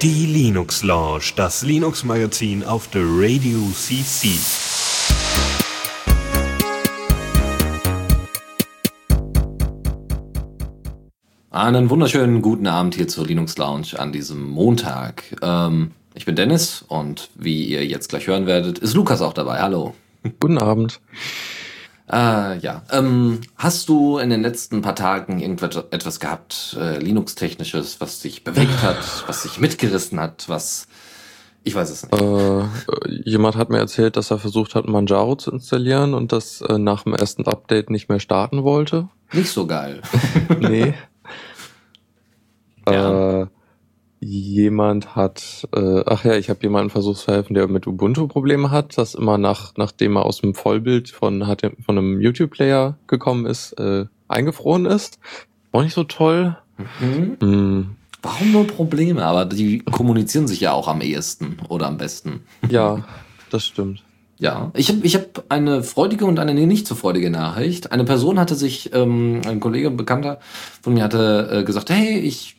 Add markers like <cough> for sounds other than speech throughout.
Die Linux Lounge, das Linux Magazin auf der Radio CC. Einen wunderschönen guten Abend hier zur Linux Lounge an diesem Montag. Ähm, ich bin Dennis und wie ihr jetzt gleich hören werdet, ist Lukas auch dabei. Hallo. Guten Abend. Äh, ja, ähm, hast du in den letzten paar Tagen irgendetwas gehabt, äh, Linux-technisches, was dich bewegt hat, <laughs> was dich mitgerissen hat, was ich weiß es nicht. Äh, jemand hat mir erzählt, dass er versucht hat, Manjaro zu installieren und das äh, nach dem ersten Update nicht mehr starten wollte. Nicht so geil. <laughs> nee. <laughs> ja. Äh, jemand hat, äh, ach ja, ich habe jemanden versucht zu helfen, der mit Ubuntu Probleme hat, das immer nach, nachdem er aus dem Vollbild von, hat, von einem YouTube-Player gekommen ist, äh, eingefroren ist. Auch nicht so toll. Mhm. Mm. Warum nur Probleme? Aber die kommunizieren sich ja auch am ehesten oder am besten. Ja, das stimmt. Ja, ich habe ich hab eine freudige und eine nicht so freudige Nachricht. Eine Person hatte sich, ähm, ein Kollege, ein Bekannter von mir hatte äh, gesagt, hey, ich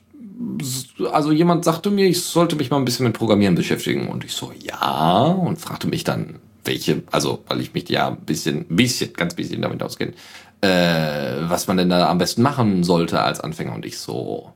also jemand sagte mir, ich sollte mich mal ein bisschen mit Programmieren beschäftigen. Und ich so, ja, und fragte mich dann, welche, also weil ich mich ja ein bisschen, bisschen, ganz bisschen damit auskenne, äh, was man denn da am besten machen sollte als Anfänger. Und ich so,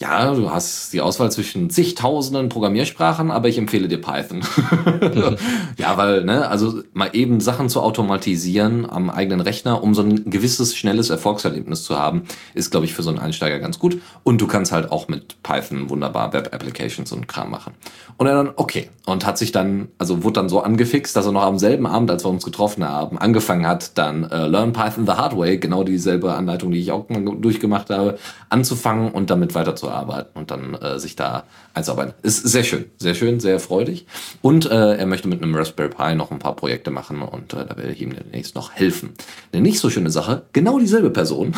ja, du hast die Auswahl zwischen zigtausenden Programmiersprachen, aber ich empfehle dir Python. <laughs> ja, weil, ne, also mal eben Sachen zu automatisieren am eigenen Rechner, um so ein gewisses schnelles Erfolgserlebnis zu haben, ist, glaube ich, für so einen Einsteiger ganz gut. Und du kannst halt auch mit Python wunderbar Web-Applications und Kram machen. Und er dann, okay. Und hat sich dann, also wurde dann so angefixt, dass er noch am selben Abend, als wir uns getroffen haben, angefangen hat, dann äh, Learn Python the Hard Way, genau dieselbe Anleitung, die ich auch durchgemacht habe, anzufangen und damit arbeiten und dann äh, sich da einzuarbeiten. Ist sehr schön, sehr schön, sehr freudig. Und äh, er möchte mit einem Raspberry Pi noch ein paar Projekte machen und äh, da werde ich ihm demnächst noch helfen. Eine nicht so schöne Sache, genau dieselbe Person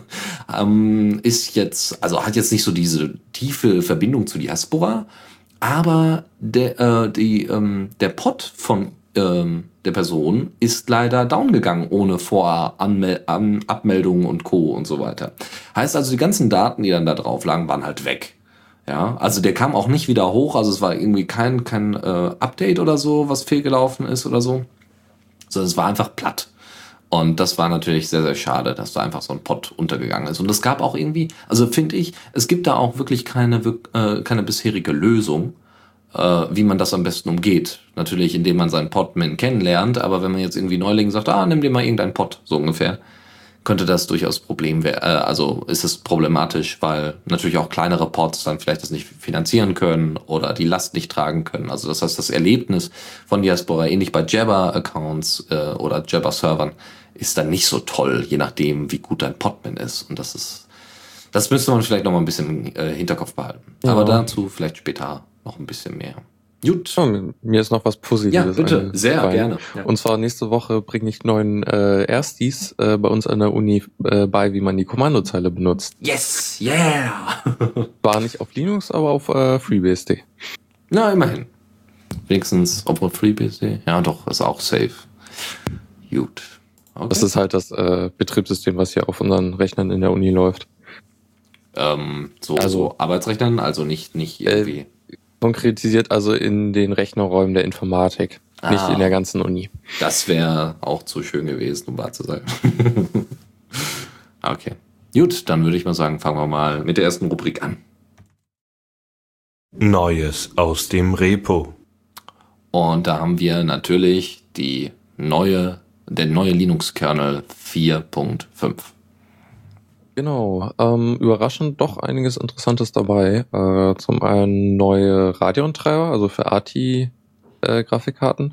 <laughs> ähm, ist jetzt, also hat jetzt nicht so diese tiefe Verbindung zu Diaspora, aber der, äh, die, ähm, der Pod von ähm, der Person ist leider down gegangen ohne Vorabmeldungen und Co. und so weiter. Heißt also, die ganzen Daten, die dann da drauf lagen, waren halt weg. Ja, also der kam auch nicht wieder hoch, also es war irgendwie kein, kein äh, Update oder so, was fehlgelaufen ist oder so, sondern es war einfach platt. Und das war natürlich sehr, sehr schade, dass da einfach so ein Pot untergegangen ist. Und es gab auch irgendwie, also finde ich, es gibt da auch wirklich keine, äh, keine bisherige Lösung wie man das am besten umgeht. Natürlich, indem man seinen Podman kennenlernt, aber wenn man jetzt irgendwie Neuling sagt, ah, nimm dir mal irgendeinen Pod, so ungefähr, könnte das durchaus Problem werden. Äh, also ist es problematisch, weil natürlich auch kleinere Pods dann vielleicht das nicht finanzieren können oder die Last nicht tragen können. Also das heißt, das Erlebnis von Diaspora, ähnlich bei Jabber-Accounts äh, oder Jabber-Servern, ist dann nicht so toll, je nachdem, wie gut dein Podman ist. Und das ist, das müsste man vielleicht noch mal ein bisschen äh, Hinterkopf behalten. Ja. Aber dazu vielleicht später noch ein bisschen mehr. Gut. Ja, mir ist noch was Positives. Ja, bitte, sehr rein. gerne. Ja. Und zwar nächste Woche bringe ich neuen äh, Erstis äh, bei uns an der Uni äh, bei, wie man die Kommandozeile benutzt. Yes, yeah! <laughs> War nicht auf Linux, aber auf äh, FreeBSD. Na, immerhin. Wenigstens, obwohl FreeBSD, ja doch, ist auch safe. Gut. Okay. Das ist halt das äh, Betriebssystem, was hier auf unseren Rechnern in der Uni läuft. Ähm, so, also so Arbeitsrechnern, also nicht, nicht äh, irgendwie. Äh, konkretisiert also in den Rechnerräumen der Informatik, ah, nicht in der ganzen Uni. Das wäre auch zu schön gewesen, um wahr zu sein. <laughs> okay. Gut, dann würde ich mal sagen, fangen wir mal mit der ersten Rubrik an. Neues aus dem Repo. Und da haben wir natürlich die neue, der neue Linux-Kernel 4.5. Genau, ähm, überraschend doch einiges Interessantes dabei. Äh, zum einen neue Radeon-Treiber, also für ARTI-Grafikkarten, äh,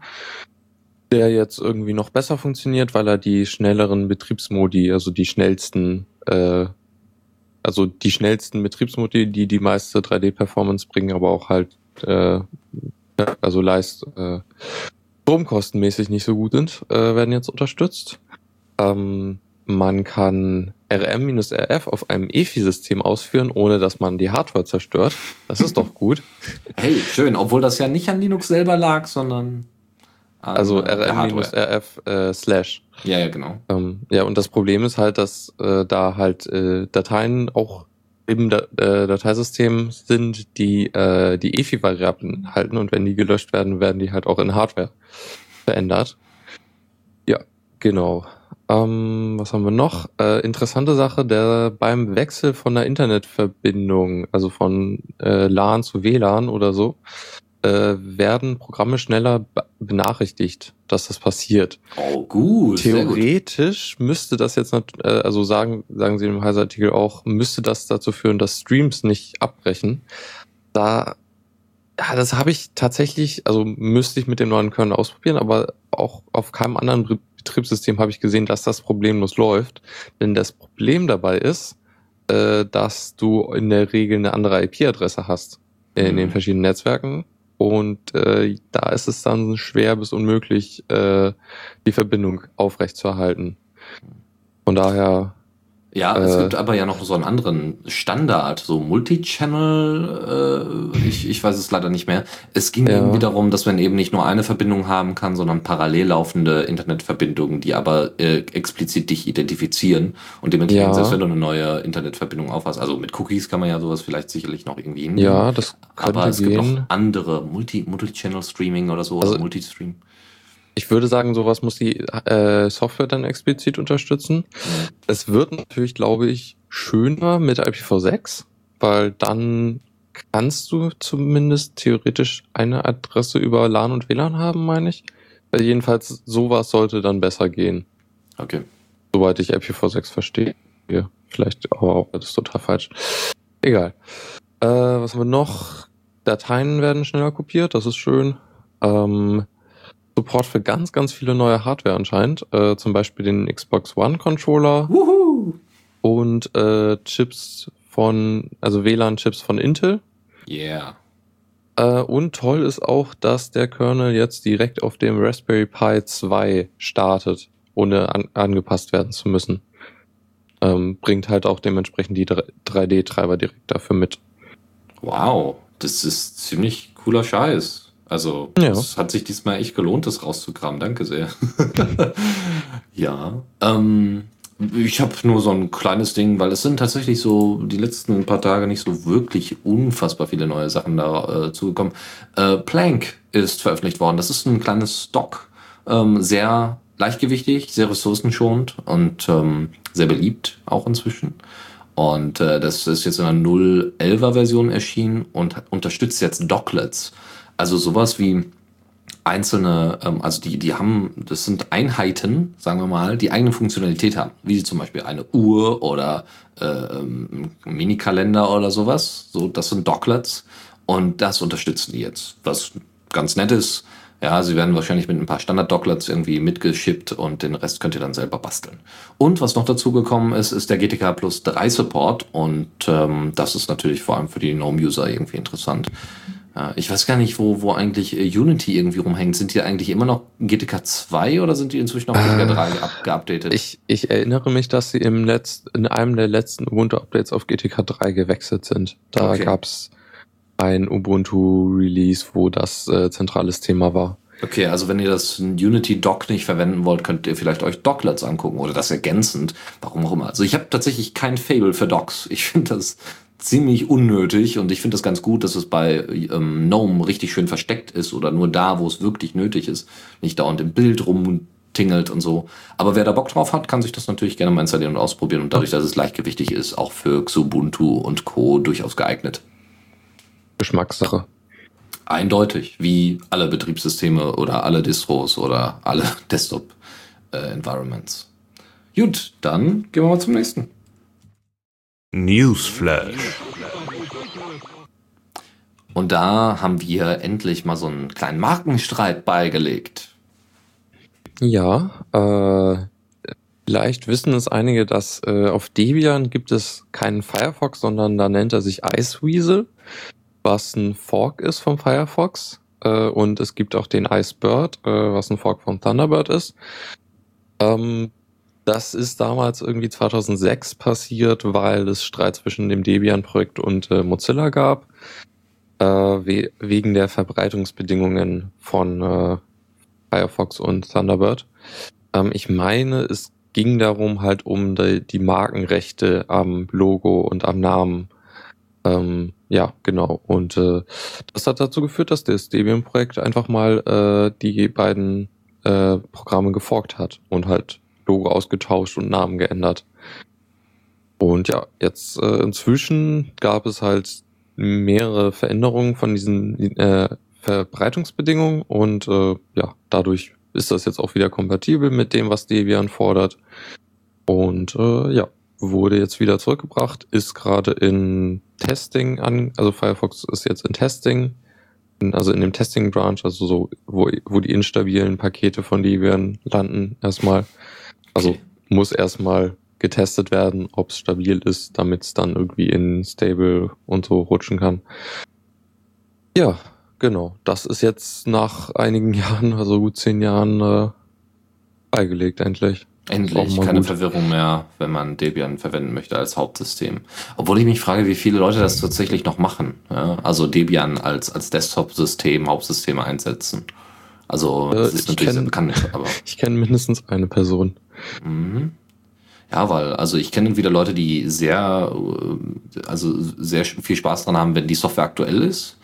der jetzt irgendwie noch besser funktioniert, weil er die schnelleren Betriebsmodi, also die schnellsten, äh, also die schnellsten Betriebsmodi, die die meiste 3D-Performance bringen, aber auch halt, äh, also leist, äh, stromkostenmäßig nicht so gut sind, äh, werden jetzt unterstützt. Ähm, man kann RM-RF auf einem EFI-System ausführen, ohne dass man die Hardware zerstört. Das ist doch gut. Hey, schön. Obwohl das ja nicht an Linux selber lag, sondern an Also rm-rf äh, slash. Ja, ja, genau. Ähm, ja, und das Problem ist halt, dass äh, da halt äh, Dateien auch im da äh, Dateisystem sind, die äh, die EFI-Variablen halten und wenn die gelöscht werden, werden die halt auch in Hardware verändert. Ja, genau. Ähm, was haben wir noch? Äh, interessante Sache, der beim Wechsel von der Internetverbindung, also von äh, LAN zu WLAN oder so, äh, werden Programme schneller be- benachrichtigt, dass das passiert. Oh, gut. sehr gut. Theoretisch müsste das jetzt, äh, also sagen, sagen Sie im Heise-Artikel auch, müsste das dazu führen, dass Streams nicht abbrechen. Da, ja, das habe ich tatsächlich, also müsste ich mit dem neuen Kernel ausprobieren, aber auch auf keinem anderen Betriebssystem habe ich gesehen, dass das problemlos läuft. Denn das Problem dabei ist, äh, dass du in der Regel eine andere IP-Adresse hast äh, in den Mhm. verschiedenen Netzwerken. Und äh, da ist es dann schwer bis unmöglich, äh, die Verbindung aufrechtzuerhalten. Von daher, Ja, es Äh, gibt aber ja noch so einen anderen Standard, so Multichannel, äh, ich, ich weiß es leider nicht mehr. Es ging Ja. irgendwie darum, dass man eben nicht nur eine Verbindung haben kann, sondern parallel laufende Internetverbindungen, die aber äh, explizit dich identifizieren und dementsprechend, Ja. selbst wenn du eine neue Internetverbindung aufhast, also mit Cookies kann man ja sowas vielleicht sicherlich noch irgendwie hinnehmen. ja, das könnte aber es gibt gehen. noch andere Multi- Multi-Channel-Streaming oder so, Also- Multistream. Ich würde sagen, sowas muss die äh, Software dann explizit unterstützen. Es wird natürlich, glaube ich, schöner mit IPv6, weil dann kannst du zumindest theoretisch eine Adresse über LAN und WLAN haben, meine ich. Weil jedenfalls sowas sollte dann besser gehen, Okay. soweit ich IPv6 verstehe. Vielleicht aber auch, das ist total falsch. Egal. Äh, was haben wir noch? Dateien werden schneller kopiert, das ist schön. Ähm, Support für ganz, ganz viele neue Hardware anscheinend. Äh, zum Beispiel den Xbox One Controller Wuhu! und äh, Chips von, also WLAN-Chips von Intel. Yeah. Äh, und toll ist auch, dass der Kernel jetzt direkt auf dem Raspberry Pi 2 startet, ohne an, angepasst werden zu müssen. Ähm, bringt halt auch dementsprechend die 3D-Treiber direkt dafür mit. Wow, das ist ziemlich cooler Scheiß. Also, Ja. es hat sich diesmal echt gelohnt, das rauszukramen. Danke sehr. <laughs> ja. Ähm, ich habe nur so ein kleines Ding, weil es sind tatsächlich so die letzten paar Tage nicht so wirklich unfassbar viele neue Sachen da äh, zugekommen. Äh, Plank ist veröffentlicht worden. Das ist ein kleines Stock. Ähm, sehr leichtgewichtig, sehr ressourcenschonend und ähm, sehr beliebt auch inzwischen. Und äh, das ist jetzt in einer 0.11er Version erschienen und unterstützt jetzt Docklets. Also sowas wie einzelne, ähm, also die, die haben, das sind Einheiten, sagen wir mal, die eigene Funktionalität haben, wie zum Beispiel eine Uhr oder äh, ähm, ein Minikalender oder sowas. So, das sind Docklets und das unterstützen die jetzt, was ganz nett ist. Ja, sie werden wahrscheinlich mit ein paar Standard-Docklets irgendwie mitgeschippt und den Rest könnt ihr dann selber basteln. Und was noch dazu gekommen ist, ist der GTK Plus 3 Support und ähm, das ist natürlich vor allem für die GNOME-User irgendwie interessant. Äh, ich weiß gar nicht, wo, wo eigentlich äh, Unity irgendwie rumhängt. Sind die eigentlich immer noch GTK 2 oder sind die inzwischen auf GTK 3 up geupdatet? Ich, ich erinnere mich, dass sie im Letz-, in einem der letzten Ubuntu-Updates auf GTK 3 gewechselt sind. Da Okay. gab's ein Ubuntu-Release, wo das äh, zentrales Thema war. Okay, also wenn ihr das Unity-Dock nicht verwenden wollt, könnt ihr vielleicht euch Docklets angucken oder das ergänzend. Warum auch immer. Also ich habe tatsächlich kein Fable für Docks. Ich finde das ziemlich unnötig und ich finde das ganz gut, dass es bei ähm, GNOME richtig schön versteckt ist oder nur da, wo es wirklich nötig ist. Nicht dauernd im Bild rumtingelt und so. Aber wer da Bock drauf hat, kann sich das natürlich gerne mal installieren und ausprobieren und dadurch, dass es leichtgewichtig ist, auch für Xubuntu und Co. durchaus geeignet. Geschmackssache. Eindeutig, wie alle Betriebssysteme oder alle Distros oder alle <laughs> Desktop-Environments. Gut, dann gehen wir mal zum nächsten. Newsflash. Und da haben wir endlich mal so einen kleinen Markenstreit beigelegt. Ja, äh, vielleicht wissen es einige, dass äh, auf Debian gibt es keinen Firefox, sondern da nennt er sich Iceweasel, was ein Fork ist vom Firefox. Äh, und es gibt auch den Icebird, äh, was ein Fork von Thunderbird ist. Ähm, das ist damals irgendwie 2006 passiert, weil es Streit zwischen dem Debian-Projekt und äh, Mozilla gab, äh, we wegen der Verbreitungsbedingungen von äh, Firefox und Thunderbird. Ähm, ich meine, es ging darum halt um die, die Markenrechte am Logo und am Namen. Ähm, ja, genau. Und äh, das hat dazu geführt, dass das Debian-Projekt einfach mal äh, die beiden äh, Programme geforkt hat und halt Logo ausgetauscht und Namen geändert. Und ja, jetzt äh, inzwischen gab es halt mehrere Veränderungen von diesen äh, Verbreitungsbedingungen und äh, ja, dadurch ist das jetzt auch wieder kompatibel mit dem, was Debian fordert. Und äh, ja, wurde jetzt wieder zurückgebracht, ist gerade in Testing an, also Firefox ist jetzt in Testing, in, also in dem Testing Branch, also so, wo, wo die instabilen Pakete von Debian landen erstmal. Also okay. muss erstmal getestet werden, ob es stabil ist, damit es dann irgendwie in Stable und so rutschen kann. Ja, genau. Das ist jetzt nach einigen <laughs> Jahren, also gut zehn Jahren, äh, beigelegt endlich. Endlich, keine gut. Verwirrung mehr, wenn man Debian verwenden möchte als Hauptsystem. Obwohl ich mich frage, wie viele Leute das tatsächlich noch machen. Ja? Also Debian als, als Desktop-System, Hauptsysteme einsetzen. Also, das äh, ist natürlich kenn, sehr bekannt. Aber <laughs> ich kenne mindestens eine Person. Mhm. Ja, weil, also ich kenne wieder Leute, die sehr, äh, also sehr viel Spaß dran haben, wenn die Software aktuell ist.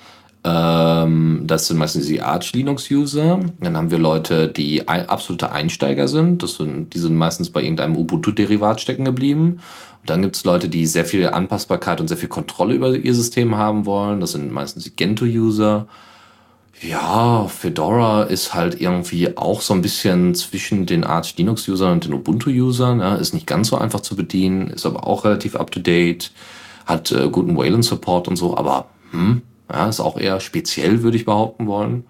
Ähm, das sind meistens die Arch Linux-User. Dann haben wir Leute, die ein, absolute Einsteiger sind. Das sind. Die sind meistens bei irgendeinem Ubuntu-Derivat stecken geblieben. Und dann gibt es Leute, die sehr viel Anpassbarkeit und sehr viel Kontrolle über ihr System haben wollen. Das sind meistens die Gentoo-User. Ja, Fedora ist halt irgendwie auch so ein bisschen zwischen den Arch Linux-Usern und den Ubuntu-Usern. Ja, ist nicht ganz so einfach zu bedienen, ist aber auch relativ up-to-date, hat äh, guten Wayland-Support und so, aber hm, ja, ist auch eher speziell, würde ich behaupten wollen.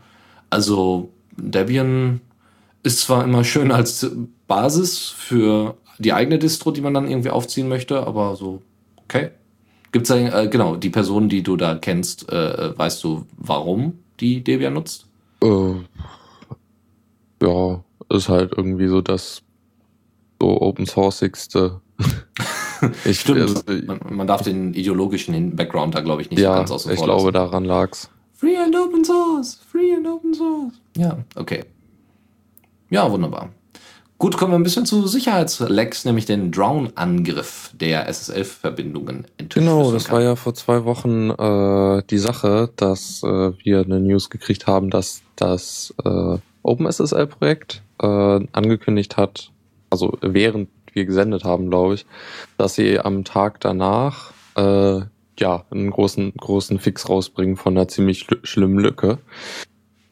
Also Debian ist zwar immer schön als Basis für die eigene Distro, die man dann irgendwie aufziehen möchte, aber so, okay. Gibt's da, äh, genau, die Person, die du da kennst, äh, weißt du, warum die Debian nutzt? Äh, ja, ist halt irgendwie so das so Open Sourceigste. <laughs> ich Stimmt. Also, man, man, darf den ideologischen Background da, glaube ich, nicht ja, ganz außen vor ich glaube, daran lag's. Free and Open Source, Free and Open Source. Ja, okay. Ja, wunderbar. Gut, kommen wir ein bisschen zu Sicherheitslecks, nämlich den Drown-Angriff der SSL-Verbindungen Genau, das kann. war ja vor zwei Wochen äh, die Sache, dass äh, wir eine News gekriegt haben, dass das äh, OpenSSL-Projekt äh, angekündigt hat, also während wir gesendet haben, glaube ich, dass sie am Tag danach äh, ja einen großen großen Fix rausbringen von einer ziemlich schlimmen Lücke.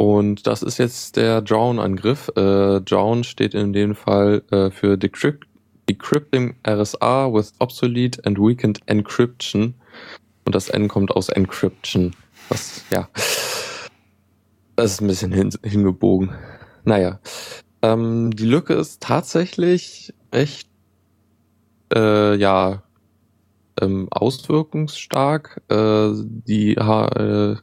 Und das ist jetzt der Drown-Angriff. Äh, Drown steht in dem Fall äh, für Decrypt Decrypting RSA with Obsolete and Weakened Encryption. Und das N kommt aus Encryption. Was, ja. Das ist ein bisschen hin, hingebogen. Naja. Ähm, die Lücke ist tatsächlich echt, äh, ja, ähm, auswirkungsstark. Äh, die äh,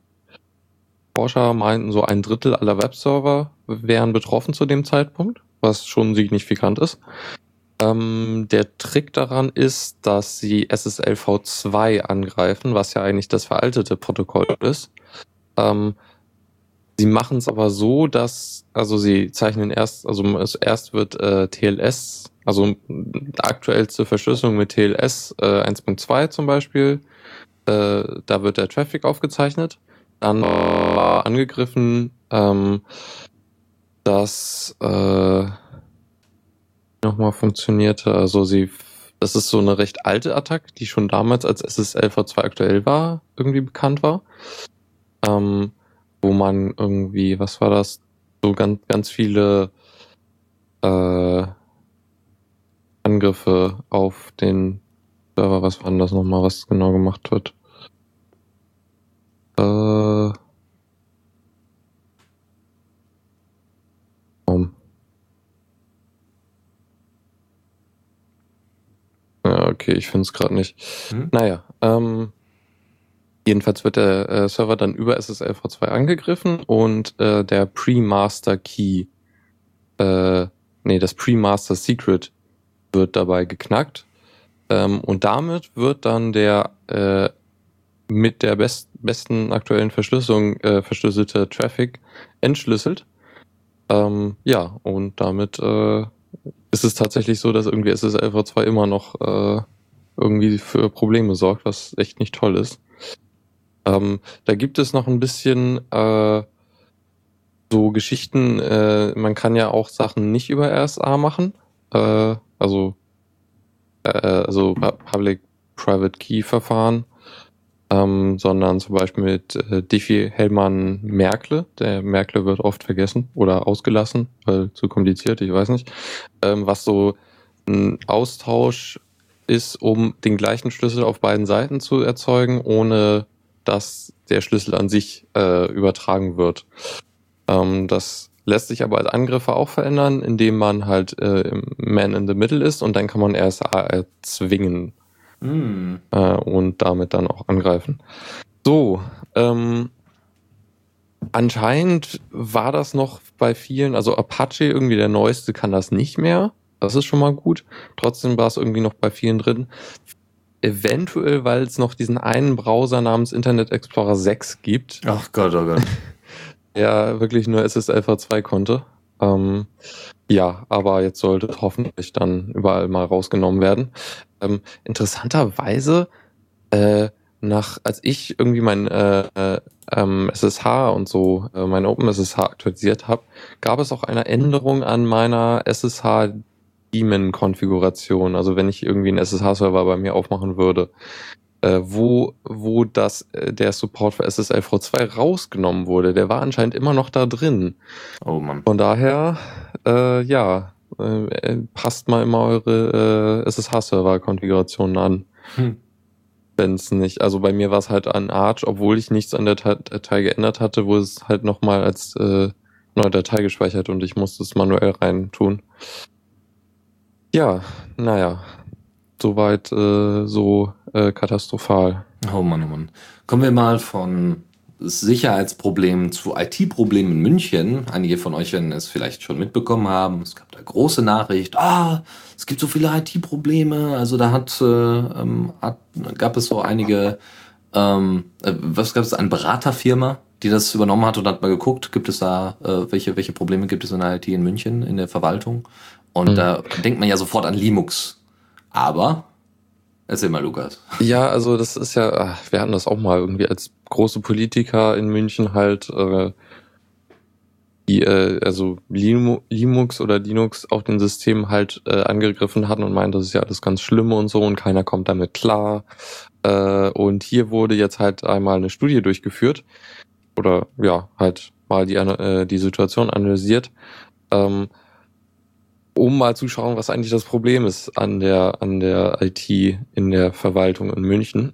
Forscher meinten, so ein Drittel aller Webserver wären betroffen zu dem Zeitpunkt, was schon signifikant ist. Ähm, der Trick daran ist, dass sie SSL v2 angreifen, was ja eigentlich das veraltete Protokoll ist. Ähm, sie machen es aber so, dass, also sie zeichnen erst, also erst wird äh, TLS, also aktuellste Verschlüsselung mit TLS äh, 1.2 zum Beispiel, äh, da wird der Traffic aufgezeichnet dann angegriffen, ähm, dass äh, nochmal funktionierte. Also sie, das ist so eine recht alte Attacke, die schon damals als SSL v2 aktuell war, irgendwie bekannt war. Ähm, wo man irgendwie, was war das? So ganz, ganz viele äh, Angriffe auf den Server, was war denn das nochmal, was genau gemacht wird? Äh. Um. Ja, okay, ich finde es gerade nicht. Hm? Naja, ähm, jedenfalls wird der äh, Server dann über SSL v2 angegriffen und äh, der Pre-Master Key, äh, nee, das Pre-Master Secret wird dabei geknackt. Ähm, und damit wird dann der äh, mit der best, besten aktuellen Verschlüsselung äh, verschlüsselte Traffic entschlüsselt. Ähm, ja, und damit äh, ist es tatsächlich so, dass irgendwie SSL v2 immer noch äh, irgendwie für Probleme sorgt, was echt nicht toll ist. Ähm, da gibt es noch ein bisschen äh, so Geschichten, äh, man kann ja auch Sachen nicht über RSA machen, äh, also, äh, also Public-Private Key-Verfahren, ähm, sondern zum Beispiel mit äh, Diffie-Hellmann Merkle. Der Merkle wird oft vergessen oder ausgelassen, weil zu kompliziert, ich weiß nicht. Ähm, was so ein Austausch ist, um den gleichen Schlüssel auf beiden Seiten zu erzeugen, ohne dass der Schlüssel an sich äh, übertragen wird. Ähm, das lässt sich aber als Angriffe auch verändern, indem man halt äh, Man in the Middle ist und dann kann man RSA erzwingen mm. äh, und damit dann auch angreifen. So, ähm, anscheinend war das noch bei vielen, also Apache irgendwie der neueste kann das nicht mehr. Das ist schon mal gut. Trotzdem war es irgendwie noch bei vielen drin. Eventuell, weil es noch diesen einen Browser namens Internet Explorer 6 gibt. Ach Gott, oh Gott <laughs> er wirklich nur SSL v2 konnte. Ähm, ja, aber jetzt sollte es hoffentlich dann überall mal rausgenommen werden. Ähm, interessanterweise, äh, nach, als ich irgendwie mein äh, äh, ähm, SSH und so, äh, mein OpenSSH aktualisiert habe, gab es auch eine Änderung an meiner SSH Daemon-Konfiguration. Also wenn ich irgendwie einen SSH-Server bei mir aufmachen würde, äh, wo, wo das, äh, der Support für SSL V2 rausgenommen wurde. Der war anscheinend immer noch da drin. Oh Mann. Von daher, äh, ja, äh, passt mal immer eure äh, SSH-Server-Konfigurationen an. Hm. Wenn es nicht, also bei mir war es halt an Arch, obwohl ich nichts an der Datei geändert hatte, wurde es halt nochmal als äh, neue Datei gespeichert und ich musste es manuell rein tun. Ja, naja, soweit äh, so äh, katastrophal. Oh Mann, oh Mann. Kommen wir mal von Sicherheitsproblemen zu IT-Problemen in München. Einige von euch werden es vielleicht schon mitbekommen haben. Es gab da große Nachricht. Ah, es gibt so viele IT-Probleme. Also da hat, äh, ähm, hat, gab es so einige, ähm, äh, was gab es, eine Beraterfirma, die das übernommen hat und hat mal geguckt, gibt es da, äh, welche, welche Probleme gibt es in der IT in München, in der Verwaltung? Und mhm. da denkt man ja sofort an Linux. Aber Erzähl mal, Lukas. Ja, also das ist ja, ah, wir hatten das auch mal irgendwie als große Politiker in München halt, äh, die äh, also Linux oder Linux auf den Systemen halt äh, angegriffen hatten und meinen, das ist ja alles ganz schlimm und so und keiner kommt damit klar. Äh, und hier wurde jetzt halt einmal eine Studie durchgeführt oder ja, halt mal die, äh, die Situation analysiert. Ähm, um mal zu schauen, was eigentlich das Problem ist an der, an der IT in der Verwaltung in München.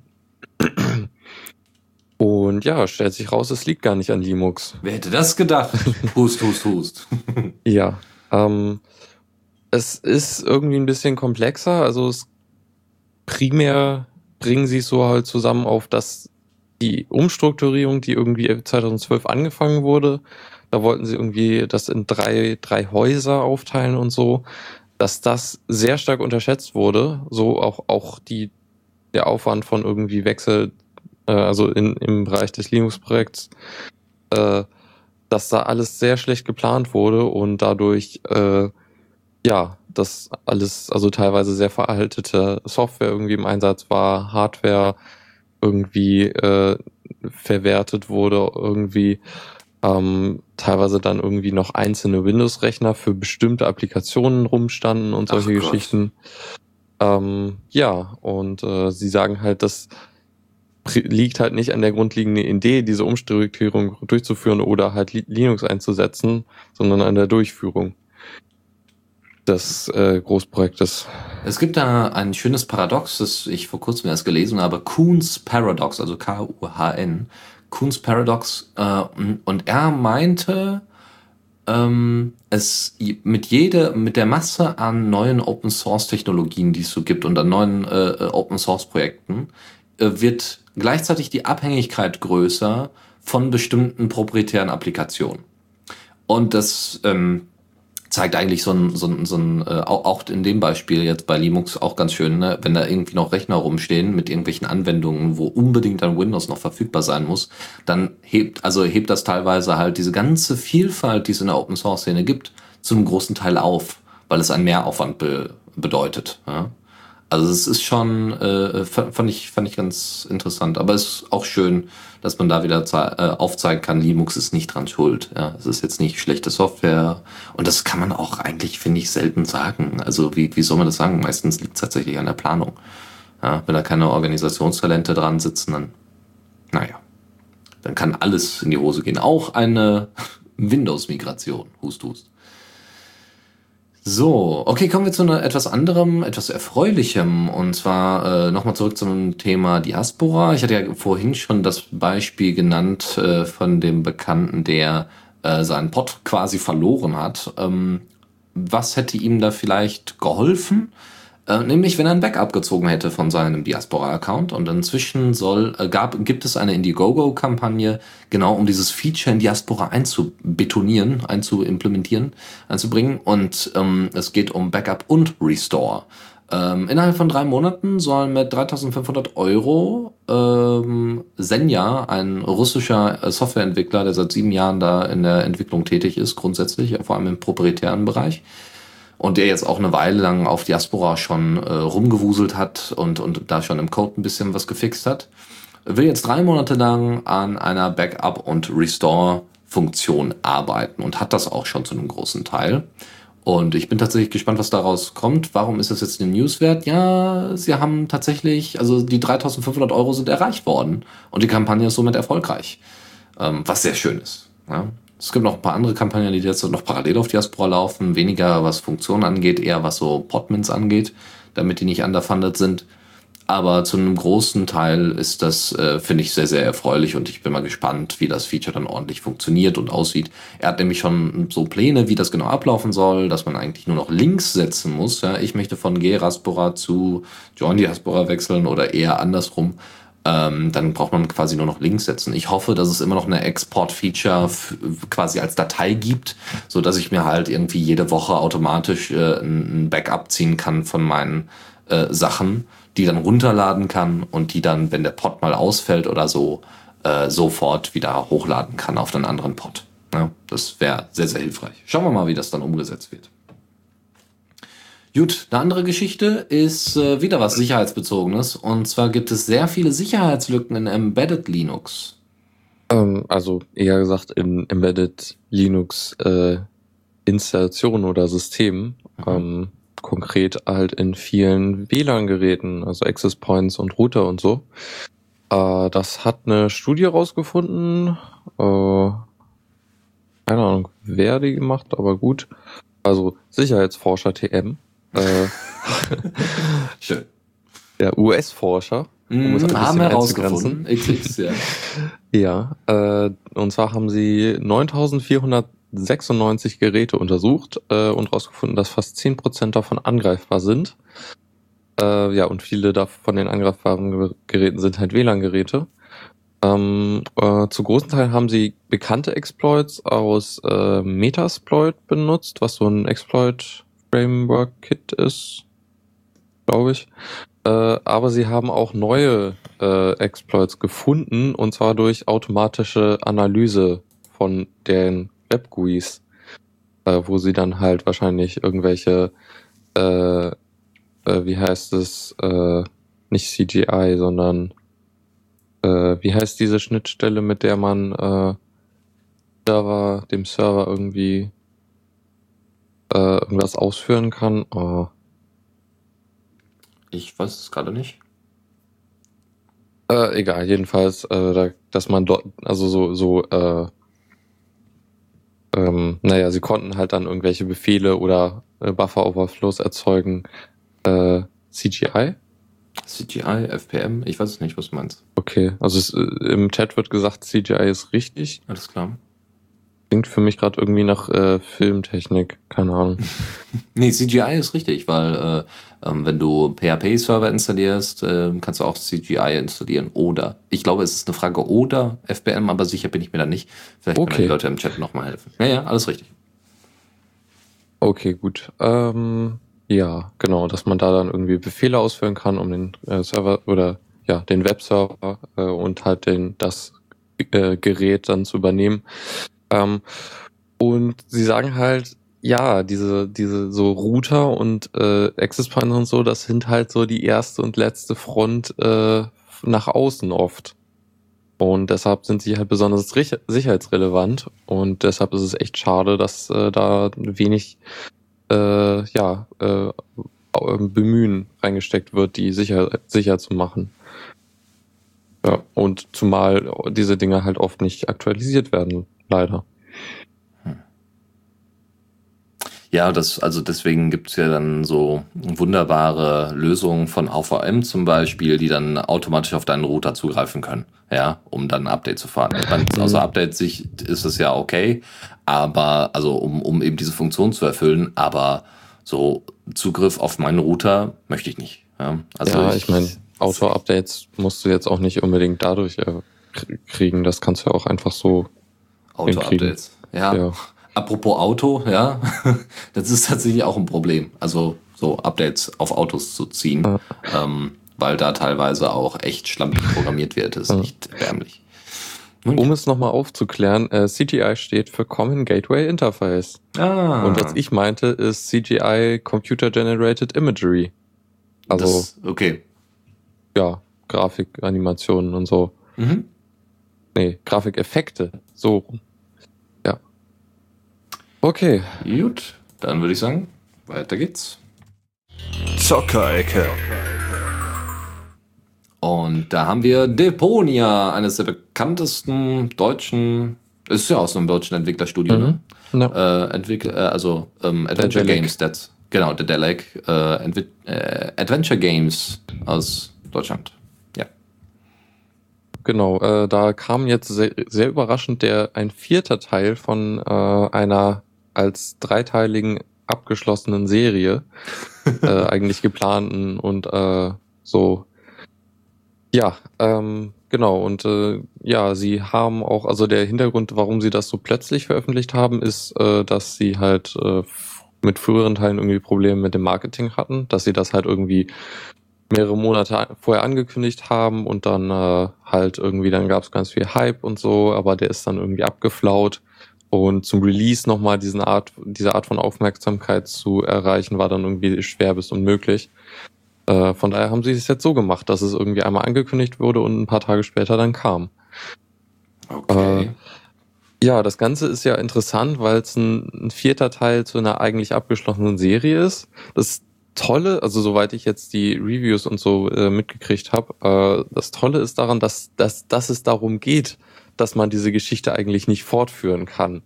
Und ja, stellt sich raus, es liegt gar nicht an Linux. Wer hätte das gedacht? <laughs> hust, hust, hust. <laughs> ja, ähm, es ist irgendwie ein bisschen komplexer. Also es primär bringen sie es so halt zusammen auf, dass die Umstrukturierung, die irgendwie 2012 angefangen wurde, da wollten sie irgendwie das in drei, drei Häuser aufteilen und so, dass das sehr stark unterschätzt wurde. So auch, auch die, der Aufwand von irgendwie Wechsel, äh, also in, im Bereich des Linux-Projekts, äh, dass da alles sehr schlecht geplant wurde und dadurch, äh, ja, das alles, also teilweise sehr veraltete Software irgendwie im Einsatz war, Hardware irgendwie äh, verwertet wurde, irgendwie ähm, teilweise dann irgendwie noch einzelne Windows-Rechner für bestimmte Applikationen rumstanden und solche Geschichten. Ähm, ja, und äh, sie sagen halt, das liegt halt nicht an der grundlegenden Idee, diese Umstrukturierung durchzuführen oder halt Linux einzusetzen, sondern an der Durchführung des äh, Großprojektes. Es gibt da ein schönes Paradox, das ich vor kurzem erst gelesen habe, Kuhn's Paradox, also K-U-H-N. Kuhn's Paradox äh, und er meinte, ähm, es mit jeder, mit der Masse an neuen Open Source Technologien, die es so gibt und an neuen äh, äh, Open Source Projekten, äh, wird gleichzeitig die Abhängigkeit größer von bestimmten proprietären Applikationen. Und das ähm, zeigt eigentlich so ein, so ein, so ein äh, auch in dem Beispiel jetzt bei Linux auch ganz schön, ne? wenn da irgendwie noch Rechner rumstehen mit irgendwelchen Anwendungen, wo unbedingt dann Windows noch verfügbar sein muss, dann hebt, also hebt das teilweise halt diese ganze Vielfalt, die es in der Open Source Szene gibt, zu einem großen Teil auf, weil es einen Mehraufwand be bedeutet. Ja? Also es ist schon, äh, fand, ich, fand ich ganz interessant. Aber es ist auch schön, dass man da wieder äh, aufzeigen kann, Linux ist nicht dran schuld. Ja, es ist jetzt nicht schlechte Software. Und das kann man auch eigentlich, finde ich, selten sagen. Also wie, wie soll man das sagen? Meistens liegt es tatsächlich an der Planung. Ja, wenn da keine Organisationstalente dran sitzen, dann, naja, dann kann alles in die Hose gehen. Auch eine <laughs> Windows-Migration. Hust, hust. So, okay, kommen wir zu einer etwas anderem, etwas erfreulichem und zwar äh, nochmal zurück zum Thema Diaspora. Ich hatte ja vorhin schon das Beispiel genannt äh, von dem Bekannten, der äh, seinen Pott quasi verloren hat. Ähm, was hätte ihm da vielleicht geholfen? Äh, nämlich, wenn er ein Backup gezogen hätte von seinem Diaspora-Account. Und inzwischen soll, äh, gab, gibt es eine Indiegogo-Kampagne, genau um dieses Feature in Diaspora einzubetonieren, einzuimplementieren, einzubringen. Und ähm, es geht um Backup und Restore. Ähm, innerhalb von drei Monaten sollen mit 3500 Euro ähm, Senja, ein russischer äh, Softwareentwickler, der seit sieben Jahren da in der Entwicklung tätig ist, grundsätzlich, vor allem im proprietären Bereich, und der jetzt auch eine Weile lang auf Diaspora schon äh, rumgewuselt hat und, und da schon im Code ein bisschen was gefixt hat, will jetzt drei Monate lang an einer Backup- und Restore-Funktion arbeiten und hat das auch schon zu einem großen Teil. Und ich bin tatsächlich gespannt, was daraus kommt. Warum ist das jetzt ein Newswert? Ja, sie haben tatsächlich, also die 3500 Euro sind erreicht worden und die Kampagne ist somit erfolgreich. Ähm, was sehr schön ist. Ja. Es gibt noch ein paar andere Kampagnen, die jetzt noch parallel auf Diaspora laufen. Weniger was Funktionen angeht, eher was so Podmins angeht, damit die nicht underfunded sind. Aber zu einem großen Teil ist das, äh, finde ich, sehr, sehr erfreulich und ich bin mal gespannt, wie das Feature dann ordentlich funktioniert und aussieht. Er hat nämlich schon so Pläne, wie das genau ablaufen soll, dass man eigentlich nur noch Links setzen muss. Ja, ich möchte von Geraspora zu Join Diaspora wechseln oder eher andersrum ähm, dann braucht man quasi nur noch Links setzen. Ich hoffe, dass es immer noch eine Export-Feature quasi als Datei gibt, so dass ich mir halt irgendwie jede Woche automatisch äh, ein Backup ziehen kann von meinen äh, Sachen, die dann runterladen kann und die dann, wenn der Pod mal ausfällt oder so, äh, sofort wieder hochladen kann auf einen anderen Pod. Ja, das wäre sehr, sehr hilfreich. Schauen wir mal, wie das dann umgesetzt wird. Gut, eine andere Geschichte ist äh, wieder was Sicherheitsbezogenes. Und zwar gibt es sehr viele Sicherheitslücken in Embedded Linux. Ähm, also eher gesagt in Embedded Linux äh, Installationen oder Systemen. Mhm. Ähm, konkret halt in vielen WLAN-Geräten, also Access Points und Router und so. Äh, das hat eine Studie rausgefunden. Äh, keine Ahnung, wer die gemacht, aber gut. Also Sicherheitsforscher TM äh, Schön. Der US-Forscher. Um mm, haben herausgefunden. XX, ja. <laughs> ja, äh, und zwar haben sie 9496 Geräte untersucht äh, und herausgefunden, dass fast 10% davon angreifbar sind. Äh, ja, und viele von den angreifbaren Geräten sind halt WLAN-Geräte. Ähm, äh, zu großen Teil haben sie bekannte Exploits aus äh, Metasploit benutzt, was so ein Exploit Framework Kit ist, glaube ich. Äh, aber sie haben auch neue äh, Exploits gefunden und zwar durch automatische Analyse von den Web-GUIs, äh, wo sie dann halt wahrscheinlich irgendwelche, äh, äh, wie heißt es, äh, nicht CGI, sondern äh, wie heißt diese Schnittstelle, mit der man äh, Server, dem Server irgendwie äh, irgendwas ausführen kann. Oh. Ich weiß es gerade nicht. Äh, egal, jedenfalls, äh, da, dass man dort, also so, so, äh, ähm, naja, sie konnten halt dann irgendwelche Befehle oder äh, Buffer-Overflows erzeugen. Äh, CGI? CGI, FPM, ich weiß es nicht, was du meinst. Okay, also es, äh, im Chat wird gesagt, CGI ist richtig. Alles klar. Klingt für mich gerade irgendwie nach äh, Filmtechnik, keine Ahnung. <laughs> nee, CGI ist richtig, weil äh, ähm, wenn du PHP-Server installierst, äh, kannst du auch CGI installieren. Oder, ich glaube, es ist eine Frage oder FBM, aber sicher bin ich mir da nicht. Vielleicht okay. können die Leute im Chat nochmal helfen. Ja, ja, alles richtig. Okay, gut. Ähm, ja, genau, dass man da dann irgendwie Befehle ausführen kann, um den äh, Server oder ja, den Webserver äh, und halt den das äh, Gerät dann zu übernehmen. Ähm, und sie sagen halt, ja, diese, diese so Router und äh, Access Pointer und so, das sind halt so die erste und letzte Front äh, nach außen oft. Und deshalb sind sie halt besonders sicherheitsrelevant. Und deshalb ist es echt schade, dass äh, da wenig äh, ja, äh, Bemühen reingesteckt wird, die sicher, sicher zu machen. Ja, und zumal diese Dinge halt oft nicht aktualisiert werden, leider. Ja, das, also deswegen gibt's ja dann so wunderbare Lösungen von AVM zum Beispiel, die dann automatisch auf deinen Router zugreifen können, ja, um dann ein Update zu fahren. Ich meine, mhm. außer Update-Sicht ist es ja okay, aber, also um, um eben diese Funktion zu erfüllen, aber so Zugriff auf meinen Router möchte ich nicht. Ja, also ja ich, ich meine, Auto-Updates musst du jetzt auch nicht unbedingt dadurch äh, kriegen, das kannst du ja auch einfach so Auto-Updates, ja. ja. Apropos Auto, ja, <laughs> das ist tatsächlich auch ein Problem. Also so Updates auf Autos zu ziehen, ja. ähm, weil da teilweise auch echt schlampig programmiert wird. Das ist ja. nicht erbärmlich. Und um es nochmal aufzuklären, äh, CGI steht für Common Gateway Interface. Ah. Und was ich meinte, ist CGI Computer Generated Imagery. Also, das, okay. Ja, Grafikanimationen und so. Mhm. Nee, Grafikeffekte. So Okay. Gut, dann würde ich sagen, weiter geht's. Zockerecke. Und da haben wir Deponia, eines der bekanntesten deutschen, ist ja aus einem deutschen Entwicklerstudio, ne? mhm. ne? Ja. Äh, Entwickler, äh, also ähm, Adventure Games, that's, genau, der Delic, äh, äh, Adventure Games aus Deutschland. Ja. Genau, äh, da kam jetzt sehr, sehr, überraschend der ein vierter Teil von äh, einer als dreiteiligen abgeschlossenen Serie äh, <laughs> eigentlich geplanten und äh, so. Ja, ähm, genau. Und äh, ja, sie haben auch, also der Hintergrund, warum sie das so plötzlich veröffentlicht haben, ist, äh, dass sie halt äh, mit früheren Teilen irgendwie Probleme mit dem Marketing hatten, dass sie das halt irgendwie mehrere Monate vorher angekündigt haben und dann äh, halt irgendwie, dann gab es ganz viel Hype und so, aber der ist dann irgendwie abgeflaut und zum Release nochmal diesen Art, diese Art von Aufmerksamkeit zu erreichen, war dann irgendwie schwer bis unmöglich. Äh, von daher haben sie es jetzt so gemacht, dass es irgendwie einmal angekündigt wurde und ein paar Tage später dann kam. Okay. Äh, ja, das Ganze ist ja interessant, weil es ein, ein, vierter Teil zu einer eigentlich abgeschlossenen Serie ist. Das Tolle, also soweit ich jetzt die Reviews und so äh, mitgekriegt habe, äh, das Tolle ist daran, dass, dass, dass es darum geht, dass man diese Geschichte eigentlich nicht fortführen kann.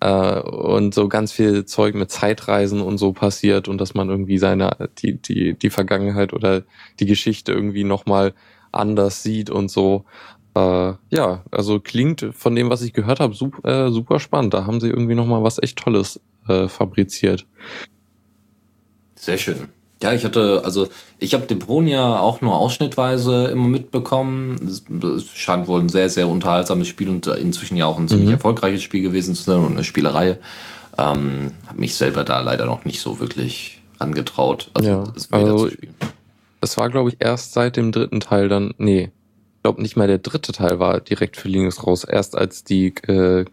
Äh, und so ganz viel Zeug mit Zeitreisen und so passiert und dass man irgendwie seine, die, die, die Vergangenheit oder die Geschichte irgendwie nochmal anders sieht und so. Äh, ja, also klingt von dem, was ich gehört habe, super, äh, super spannend. Da haben sie irgendwie nochmal was echt Tolles äh, fabriziert. Sehr schön. Ja, ich hatte, also ich habe Deponia auch nur ausschnittweise immer mitbekommen. Es scheint wohl ein sehr, sehr unterhaltsames Spiel und inzwischen ja auch ein ziemlich mhm. erfolgreiches Spiel gewesen zu sein und eine Spielerei. Ähm, habe mich selber da leider noch nicht so wirklich angetraut. Also, ja, es also, es war, glaube ich, erst seit dem dritten Teil dann, nee, ich glaube nicht mal der dritte Teil war direkt für Linux raus. Erst als die äh,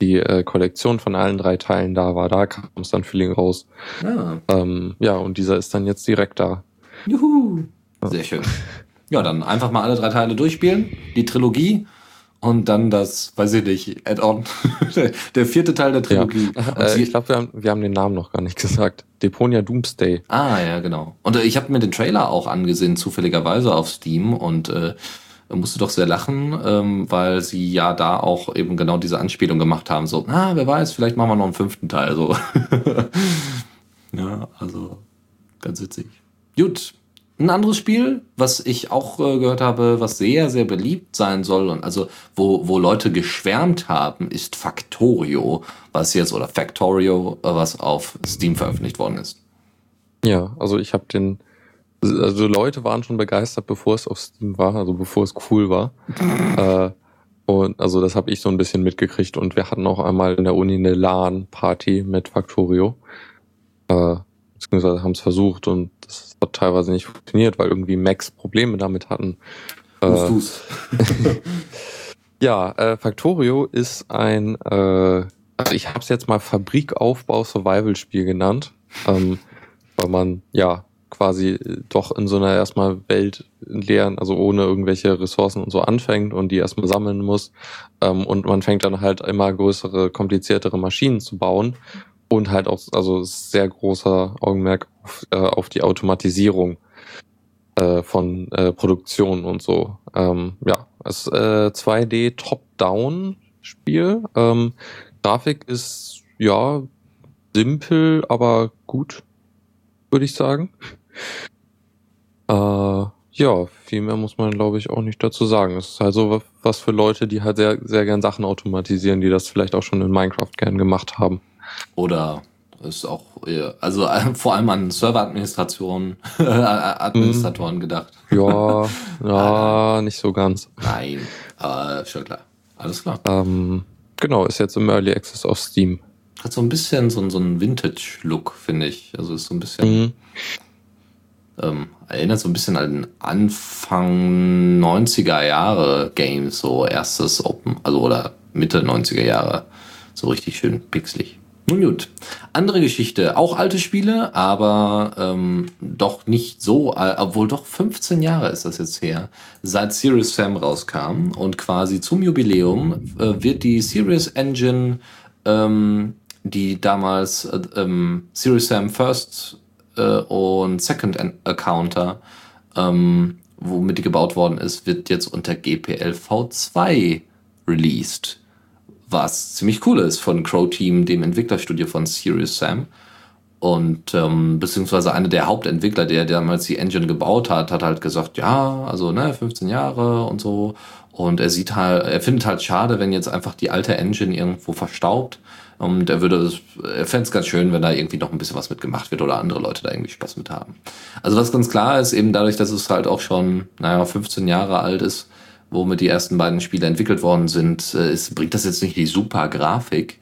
die äh, Kollektion von allen drei Teilen da war. Da kam es dann Feeling raus. Ja. Ah. Ähm, ja, und dieser ist dann jetzt direkt da. Juhu. Sehr schön. Ja, dann einfach mal alle drei Teile durchspielen, die Trilogie und dann das, weiß ich nicht, Add-on. <laughs> der vierte Teil der Trilogie. <laughs> Ja. Äh, ich glaube, wir haben, wir haben den Namen noch gar nicht <laughs> gesagt. Deponia Doomsday. Ah, ja, genau. Und äh, ich habe mir den Trailer auch angesehen, zufälligerweise auf Steam und äh, musste doch sehr lachen, ähm, weil sie ja da auch eben genau diese Anspielung gemacht haben. So, ah, wer weiß, vielleicht machen wir noch einen fünften Teil. So. <laughs> ja, also ganz witzig. Gut. Ein anderes Spiel, was ich auch äh, gehört habe, was sehr, sehr beliebt sein soll und also wo, wo Leute geschwärmt haben, ist Factorio, was jetzt, oder Factorio, was auf Steam veröffentlicht worden ist. Ja, also ich habe den also Leute waren schon begeistert, bevor es auf Steam war, also bevor es cool war. <laughs> äh, und also das habe ich so ein bisschen mitgekriegt und wir hatten auch einmal in der Uni eine LAN-Party mit Factorio. Äh, beziehungsweise haben es versucht und das hat teilweise nicht funktioniert, weil irgendwie Macs Probleme damit hatten. Äh, <laughs> ja, äh, Factorio ist ein, äh, also ich habe es jetzt mal Fabrikaufbau Survival Spiel genannt, ähm, weil man ja quasi doch in so einer erstmal Welt leeren, also ohne irgendwelche Ressourcen und so anfängt und die erstmal sammeln muss. Ähm, und man fängt dann halt immer größere, kompliziertere Maschinen zu bauen und halt auch, also sehr großer Augenmerk auf, äh, auf die Automatisierung äh, von äh, Produktion und so. Ähm, ja, es äh, 2D Top-Down-Spiel. Ähm, Grafik ist ja simpel, aber gut, würde ich sagen. Äh, ja, viel mehr muss man, glaube ich, auch nicht dazu sagen. Es ist halt so was für Leute, die halt sehr, sehr gern Sachen automatisieren, die das vielleicht auch schon in Minecraft gern gemacht haben. Oder ist auch, also äh, vor allem an Serveradministration, <laughs> Administratoren gedacht. Ja, <laughs> ja, nicht so ganz. Nein, aber schon klar. Alles klar. Ähm, genau, ist jetzt im Early Access auf Steam. Hat so ein bisschen so, so einen Vintage-Look, finde ich. Also ist so ein bisschen. Mhm. Ähm, erinnert so ein bisschen an Anfang 90er Jahre Games, so erstes Open, also oder Mitte 90er Jahre. So richtig schön pixelig. Nun gut. Andere Geschichte, auch alte Spiele, aber ähm, doch nicht so, äh, obwohl doch 15 Jahre ist das jetzt her, seit Serious Sam rauskam und quasi zum Jubiläum äh, wird die Serious Engine, ähm, die damals äh, ähm, Serious Sam First äh, und Second Accounter, ähm, womit die gebaut worden ist, wird jetzt unter GPL V2 released was ziemlich cool ist von Crow Team, dem Entwicklerstudio von Serious Sam. Und ähm, beziehungsweise einer der Hauptentwickler, der damals die Engine gebaut hat, hat halt gesagt, ja, also ne, 15 Jahre und so. Und er sieht halt, er findet halt schade, wenn jetzt einfach die alte Engine irgendwo verstaubt. Und er würde, er fände es ganz schön, wenn da irgendwie noch ein bisschen was mitgemacht wird oder andere Leute da irgendwie Spaß mit haben. Also was ganz klar ist, eben dadurch, dass es halt auch schon, naja, 15 Jahre alt ist, womit die ersten beiden Spiele entwickelt worden sind, äh, ist, bringt das jetzt nicht die super Grafik.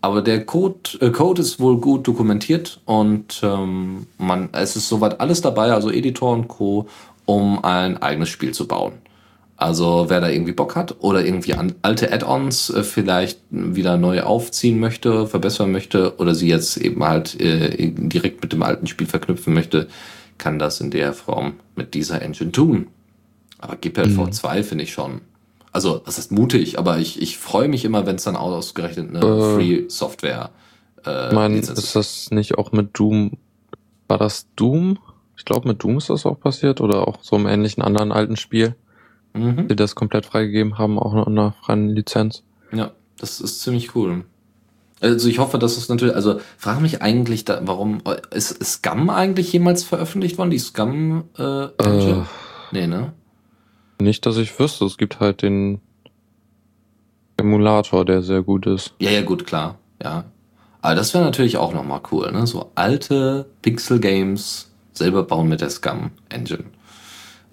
Aber der Code, äh, Code ist wohl gut dokumentiert und ähm, man, es ist soweit alles dabei, also Editor und Co., um ein eigenes Spiel zu bauen. Also wer da irgendwie Bock hat oder irgendwie an alte Add-ons äh, vielleicht wieder neu aufziehen möchte, verbessern möchte oder sie jetzt eben halt äh, direkt mit dem alten Spiel verknüpfen möchte, kann das in der Form mit dieser Engine tun. Aber GPLv 2 mhm. finde ich schon. Also, das ist mutig, aber ich, ich freue mich immer, wenn es dann ausgerechnet eine äh, Free Software äh, mein, ist das nicht auch mit Doom? War das Doom? Ich glaube, mit Doom ist das auch passiert oder auch so im ähnlichen anderen alten Spiel, mhm. die das komplett freigegeben haben, auch in einer freien Lizenz. Ja, das ist ziemlich cool. Also ich hoffe, dass es natürlich, also frage mich eigentlich, da, warum ist, ist Scum eigentlich jemals veröffentlicht worden? Die Scum äh, Engine? Äh, nee, ne? Nicht, dass ich wüsste. Es gibt halt den Emulator, der sehr gut ist. Ja, ja, gut, klar. Ja. Aber das wäre natürlich auch nochmal cool, ne? So alte Pixel-Games selber bauen mit der Scum-Engine.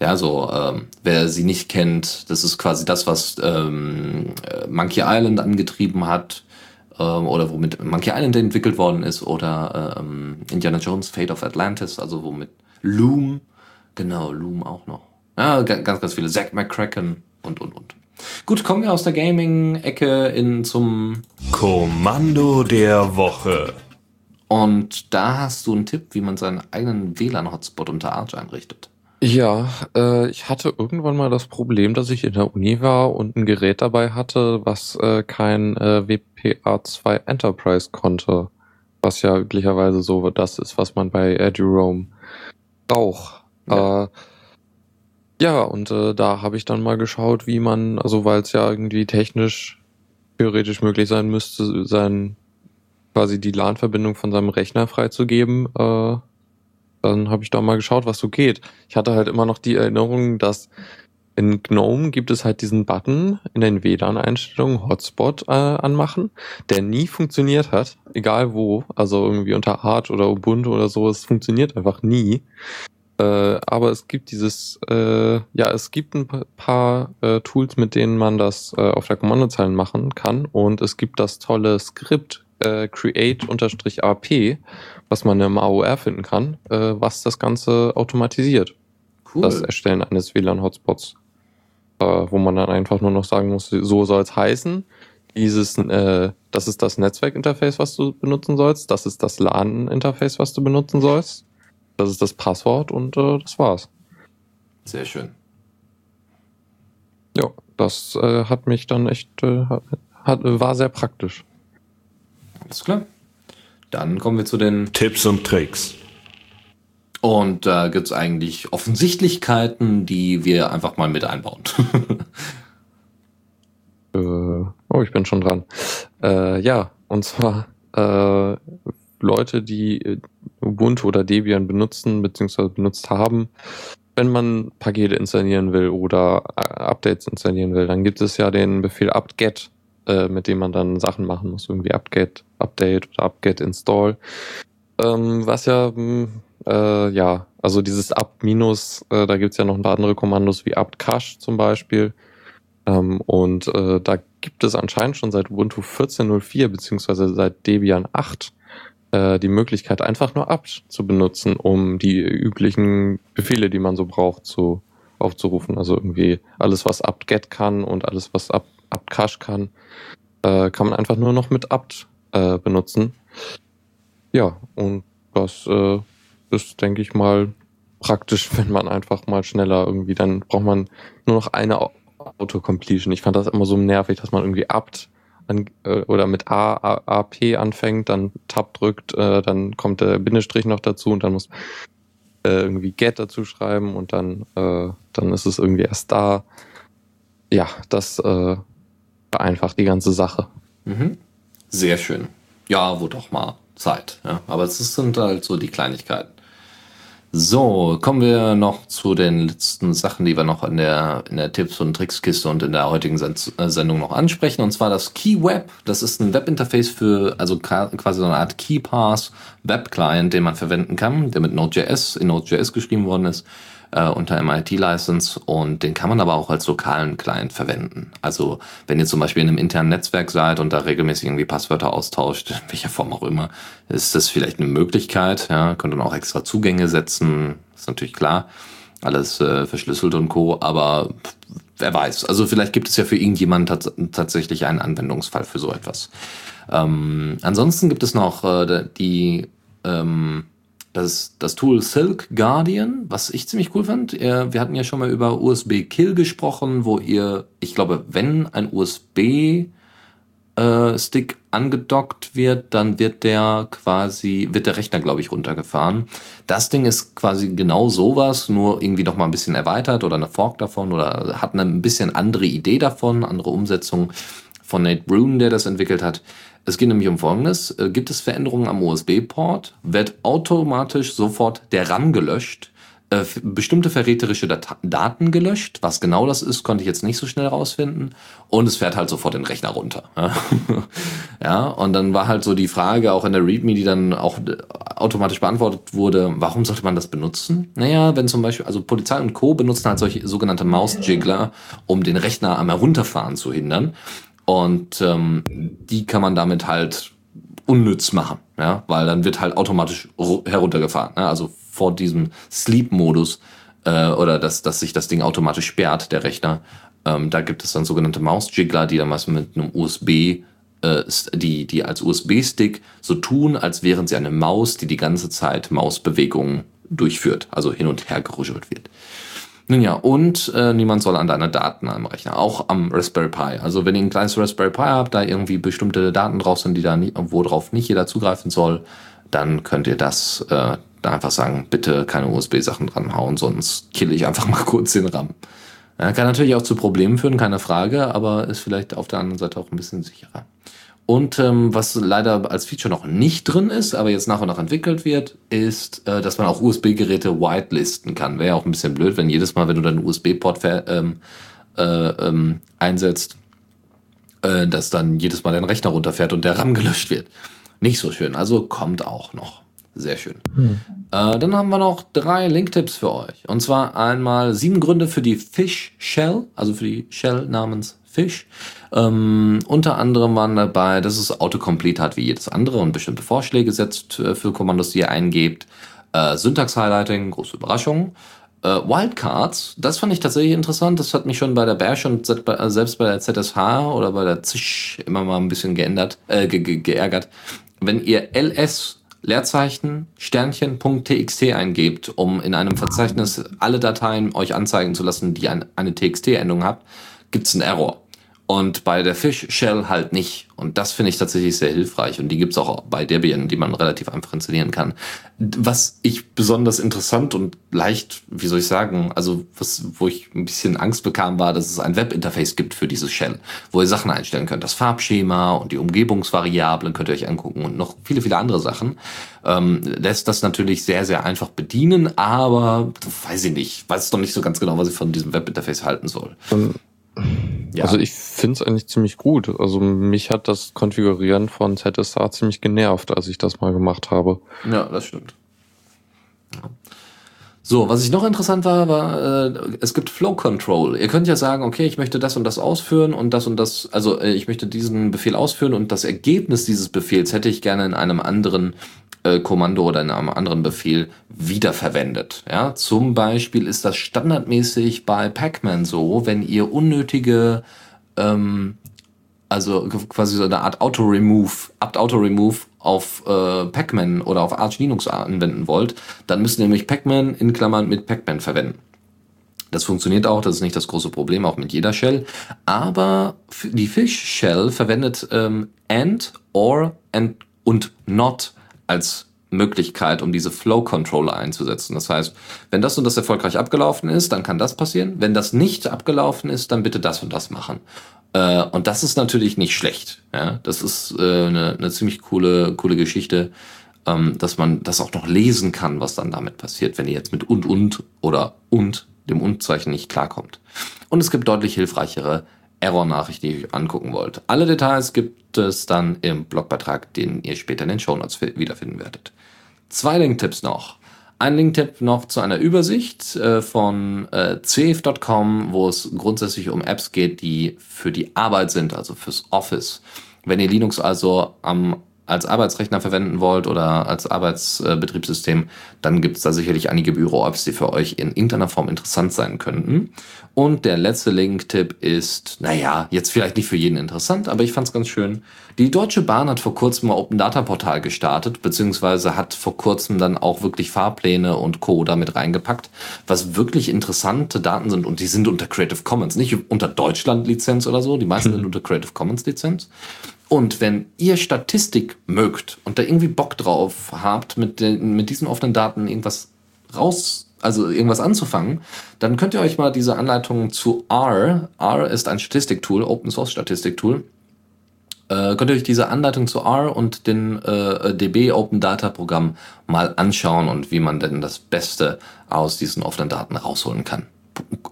Ja, so, ähm, wer sie nicht kennt, das ist quasi das, was ähm, Monkey Island angetrieben hat, ähm, oder womit Monkey Island entwickelt worden ist, oder ähm, Indiana Jones Fate of Atlantis, also womit Loom, genau, Loom auch noch. Ja, ganz, ganz viele. Zack McCracken und, und, und. Gut, kommen wir aus der Gaming-Ecke in zum Kommando der Woche. Und da hast du einen Tipp, wie man seinen eigenen WLAN-Hotspot unter Arch einrichtet. Ja, äh, ich hatte irgendwann mal das Problem, dass ich in der Uni war und ein Gerät dabei hatte, was äh, kein äh, WPA2 Enterprise konnte. Was ja üblicherweise so das ist, was man bei EduRoam braucht. Ja. Äh, ja, und äh, da habe ich dann mal geschaut, wie man, also weil es ja irgendwie technisch theoretisch möglich sein müsste, sein quasi die LAN-Verbindung von seinem Rechner freizugeben, äh, dann habe ich da mal geschaut, was so geht. Ich hatte halt immer noch die Erinnerung, dass in GNOME gibt es halt diesen Button in den WLAN-Einstellungen Hotspot äh, anmachen, der nie funktioniert hat, egal wo, also irgendwie unter Arch oder Ubuntu oder so, es funktioniert einfach nie. Äh, aber es gibt dieses, äh, ja, es gibt ein paar äh, Tools, mit denen man das äh, auf der Kommandozeile machen kann. Und es gibt das tolle Skript äh, create-ap, was man im AOR finden kann, äh, was das Ganze automatisiert. Cool. Das Erstellen eines WLAN-Hotspots. Äh, wo man dann einfach nur noch sagen muss, so soll es heißen. Dieses, äh, das ist das Netzwerkinterface, was du benutzen sollst. Das ist das LAN-Interface, was du benutzen sollst. Das ist das Passwort und äh, das war's. Sehr schön. Ja, das äh, hat mich dann echt, hat, war sehr praktisch. Alles klar. Dann kommen wir zu den Tipps und Tricks. Und da äh, gibt es eigentlich Offensichtlichkeiten, die wir einfach mal mit einbauen. <laughs> äh, oh, ich bin schon dran. Äh, ja, und zwar äh, Leute, die Ubuntu oder Debian benutzen bzw. benutzt haben, wenn man Pakete installieren will oder äh, Updates installieren will, dann gibt es ja den Befehl apt-get, äh, mit dem man dann Sachen machen muss, irgendwie apt-get update oder apt-get install. Ähm, was ja, hm, äh, ja, also dieses apt minus, äh, da gibt's ja noch ein paar andere Kommandos wie apt-cache zum Beispiel. Ähm, und äh, da gibt es anscheinend schon seit Ubuntu 14.04 beziehungsweise seit Debian 8 äh, die Möglichkeit, einfach nur apt zu benutzen, um die üblichen Befehle, die man so braucht, zu aufzurufen. Also irgendwie alles, was apt-get kann und alles, was apt-cache kann, äh, kann man einfach nur noch mit apt äh, benutzen. Ja, und das äh, ist, denke ich mal, praktisch, <laughs> wenn man einfach mal schneller irgendwie, dann braucht man nur noch eine Autocompletion. Ich fand das immer so nervig, dass man irgendwie apt an, äh, oder mit A, A, AP anfängt, dann Tab drückt, äh, dann kommt der Bindestrich noch dazu und dann muss äh, irgendwie Get dazu schreiben und dann, äh, dann ist es irgendwie erst da. Ja, das äh, vereinfacht die ganze Sache. Mhm. Sehr schön. Ja, wo doch mal Zeit. Ja. Aber es sind halt so die Kleinigkeiten. So, kommen wir noch zu den letzten Sachen, die wir noch in der, in der Tipps- und Trickskiste und in der heutigen äh, Sendung noch ansprechen. Und zwar das Key Web. Das ist ein Webinterface für, also quasi so eine Art KeyPass Web Client, den man verwenden kann, der mit Node.js in Node.js geschrieben worden ist äh, unter MIT-License und den kann man aber auch als lokalen Client verwenden. Also wenn ihr zum Beispiel in einem internen Netzwerk seid und da regelmäßig irgendwie Passwörter austauscht, <laughs> in welcher Form auch immer, ist das vielleicht eine Möglichkeit. Ja, könnt dann auch extra Zugänge setzen, ist natürlich klar. Alles äh, verschlüsselt und Co. Aber wer weiß. Also vielleicht gibt es ja für irgendjemand tats tatsächlich einen Anwendungsfall für so etwas. Ähm, ansonsten gibt es noch äh, die ähm, das, das Tool Silk Guardian, was ich ziemlich cool fand. Wir hatten ja schon mal über USB Kill gesprochen, wo ihr, ich glaube, wenn ein USB äh, Stick angedockt wird, dann wird der quasi, wird der Rechner, glaube ich, runtergefahren. Das Ding ist quasi genau sowas, nur irgendwie noch mal ein bisschen erweitert oder eine Fork davon oder hat eine ein bisschen andere Idee davon, andere Umsetzung von Nate Brune, der das entwickelt hat. Es geht nämlich um Folgendes. Äh, gibt es Veränderungen am USB-Port, wird automatisch sofort der RAM gelöscht, äh, bestimmte verräterische Dat Daten gelöscht. Was genau das ist, konnte ich jetzt nicht so schnell rausfinden. Und es fährt halt sofort den Rechner runter. <laughs> ja, und dann war halt so die Frage auch in der README, die dann auch äh, automatisch beantwortet wurde, warum sollte man das benutzen? Naja, wenn zum Beispiel, also Polizei und Co. benutzen halt solche sogenannte Maus-Jiggler, um den Rechner am Herunterfahren zu hindern. Und ähm, die kann man damit halt unnütz machen, ja, weil dann wird halt automatisch heruntergefahren. Ne? Also vor diesem Sleep-Modus äh, oder dass, dass sich das Ding automatisch sperrt, der Rechner. Ähm, da gibt es dann sogenannte Maus-Jiggler, die dann was mit einem USB, äh, die, die als USB-Stick so tun, als wären sie eine Maus, die die ganze Zeit Mausbewegungen durchführt, also hin und her geruschelt wird. Nun ja, und äh, niemand soll an deine Daten am Rechner, auch am Raspberry Pi. Also wenn ihr ein kleines Raspberry Pi habt, da irgendwie bestimmte Daten drauf sind, die da nie, worauf nicht jeder zugreifen soll, dann könnt ihr das äh, da einfach sagen, bitte keine USB-Sachen dranhauen, sonst kill ich einfach <laughs> mal kurz den RAM. Ja, kann natürlich auch zu Problemen führen, keine Frage, aber ist vielleicht auf der anderen Seite auch ein bisschen sicherer. Und ähm, was leider als Feature noch nicht drin ist, aber jetzt nach und nach entwickelt wird, ist, äh, dass man auch USB-Geräte whitelisten kann. Wäre ja auch ein bisschen blöd, wenn jedes Mal, wenn du deinen USB-Port ähm, äh, ähm, einsetzt, äh, dass dann jedes Mal dein Rechner runterfährt und der RAM gelöscht wird. Nicht so schön. Also kommt auch noch. Sehr schön. Hm. Äh, dann haben wir noch drei Linktipps für euch. Und zwar einmal sieben Gründe für die Fish Shell, also für die Shell namens Fish. Ähm, unter anderem waren dabei, dass es Autocomplete hat wie jedes andere und bestimmte Vorschläge setzt äh, für Kommandos, die ihr eingebt. Äh, Syntax-Highlighting, große Überraschung. Äh, Wildcards, das fand ich tatsächlich interessant. Das hat mich schon bei der Bash und äh, selbst bei der ZSH oder bei der Zisch immer mal ein bisschen geändert, äh, ge ge geärgert. Wenn ihr ls Leerzeichen Sternchen.txt eingebt, um in einem Verzeichnis alle Dateien euch anzeigen zu lassen, die ein, eine TXT-Endung habt, gibt's einen Error. Und bei der Fish Shell halt nicht. Und das finde ich tatsächlich sehr hilfreich. Und die gibt's auch bei Debian, die man relativ einfach installieren kann. Was ich besonders interessant und leicht, wie soll ich sagen, also was, wo ich ein bisschen Angst bekam, war, dass es ein Webinterface gibt für dieses Shell, wo ihr Sachen einstellen könnt. Das Farbschema und die Umgebungsvariablen könnt ihr euch angucken und noch viele, viele andere Sachen. Ähm, lässt das natürlich sehr, sehr einfach bedienen, aber weiß ich nicht, weiß doch nicht so ganz genau, was ich von diesem Webinterface halten soll. Ja. Also ich finde es eigentlich ziemlich gut. Also mich hat das Konfigurieren von ZSA ziemlich genervt, als ich das mal gemacht habe. Ja, das stimmt. Ja. So, was ich noch interessant war, war, äh, es gibt Flow Control. Ihr könnt ja sagen, okay, ich möchte das und das ausführen und das und das, also äh, ich möchte diesen Befehl ausführen und das Ergebnis dieses Befehls hätte ich gerne in einem anderen äh, Kommando oder in einem anderen Befehl wiederverwendet. Ja, zum Beispiel ist das standardmäßig bei Pacman so, wenn ihr unnötige, ähm, also quasi so eine Art Auto-Remove, Apt-Auto-Remove auf äh, Pacman oder auf Arch Linux anwenden wollt, dann müsst ihr nämlich Pacman in Klammern mit Pacman verwenden. Das funktioniert auch, das ist nicht das große Problem, auch mit jeder Shell. Aber die Fish Shell verwendet ähm, and, or and und not als Möglichkeit, um diese Flow Controller einzusetzen. Das heißt, wenn das und das erfolgreich abgelaufen ist, dann kann das passieren. Wenn das nicht abgelaufen ist, dann bitte das und das machen. Äh, und das ist natürlich nicht schlecht. Ja? Das ist äh, eine, eine ziemlich coole, coole Geschichte, ähm, dass man das auch noch lesen kann, was dann damit passiert, wenn ihr jetzt mit und und oder und dem Und-Zeichen nicht klarkommt. Und es gibt deutlich hilfreichere Error-Nachricht, die ihr angucken wollt. Alle Details gibt es dann im Blogbeitrag, den ihr später in den Show Notes wiederfinden werdet. Zwei Link-Tipps noch. Ein Link-Tipp noch zu einer Übersicht äh, von äh, cf.com, wo es grundsätzlich um Apps geht, die für die Arbeit sind, also fürs Office. Wenn ihr Linux also am als Arbeitsrechner verwenden wollt oder als Arbeitsbetriebssystem, dann gibt es da sicherlich einige Büro-Apps, die für euch in irgendeiner Form interessant sein könnten. Und der letzte Link-Tipp ist, naja, jetzt vielleicht nicht für jeden interessant, aber ich fand es ganz schön. Die Deutsche Bahn hat vor kurzem ein Open Data Portal gestartet, beziehungsweise hat vor kurzem dann auch wirklich Fahrpläne und Co. damit reingepackt, was wirklich interessante Daten sind und die sind unter Creative Commons, nicht unter Deutschland-Lizenz oder so, die meisten <laughs> sind unter Creative Commons-Lizenz. Und wenn ihr Statistik mögt und da irgendwie Bock drauf habt, mit, den, mit diesen offenen Daten irgendwas raus, also irgendwas anzufangen, dann könnt ihr euch mal diese Anleitung zu R, R ist ein Statistiktool, Open Source Statistiktool, äh, könnt ihr euch diese Anleitung zu R und den äh, DB Open Data Programm mal anschauen und wie man denn das Beste aus diesen offenen Daten rausholen kann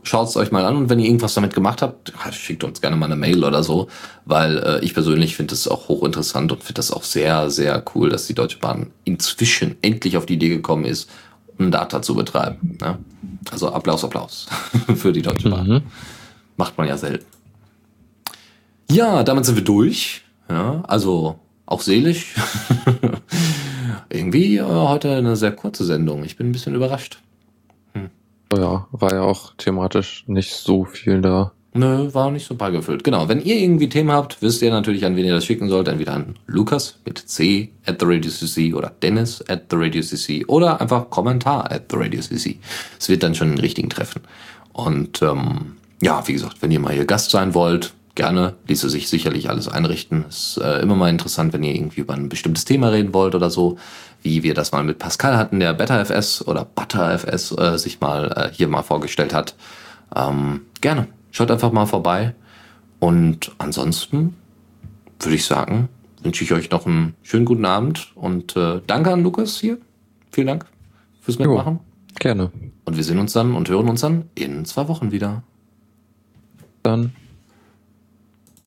schaut es euch mal an und wenn ihr irgendwas damit gemacht habt, schickt uns gerne mal eine Mail oder so, weil äh, ich persönlich finde es auch hochinteressant und finde das auch sehr, sehr cool, dass die Deutsche Bahn inzwischen endlich auf die Idee gekommen ist, um Data zu betreiben. Ne? Also Applaus, Applaus <laughs> für die Deutsche Bahn. Mhm. Macht man ja selten. Ja, damit sind wir durch. Ja, also auch seelisch. <laughs> Irgendwie äh, heute eine sehr kurze Sendung. Ich bin ein bisschen überrascht. Ja, war ja auch thematisch nicht so viel da. Nö, war nicht so beigefüllt. Genau, wenn ihr irgendwie Themen habt, wisst ihr natürlich, an wen ihr das schicken sollt. Entweder an Lukas mit C at the Radio CC oder Dennis at the Radio CC oder einfach Kommentar at the Radio CC. Es wird dann schon den richtigen treffen. Und ähm, ja, wie gesagt, wenn ihr mal hier Gast sein wollt, gerne, ließe sich sicherlich alles einrichten. Ist äh, immer mal interessant, wenn ihr irgendwie über ein bestimmtes Thema reden wollt oder so wie wir das mal mit Pascal hatten, der BetterFS oder ButterFS äh, sich mal äh, hier mal vorgestellt hat. Ähm, gerne. Schaut einfach mal vorbei. Und ansonsten würde ich sagen, wünsche ich euch noch einen schönen guten Abend und äh, danke an Lukas hier. Vielen Dank fürs Mitmachen. Jo, gerne. Und wir sehen uns dann und hören uns dann in zwei Wochen wieder. Dann.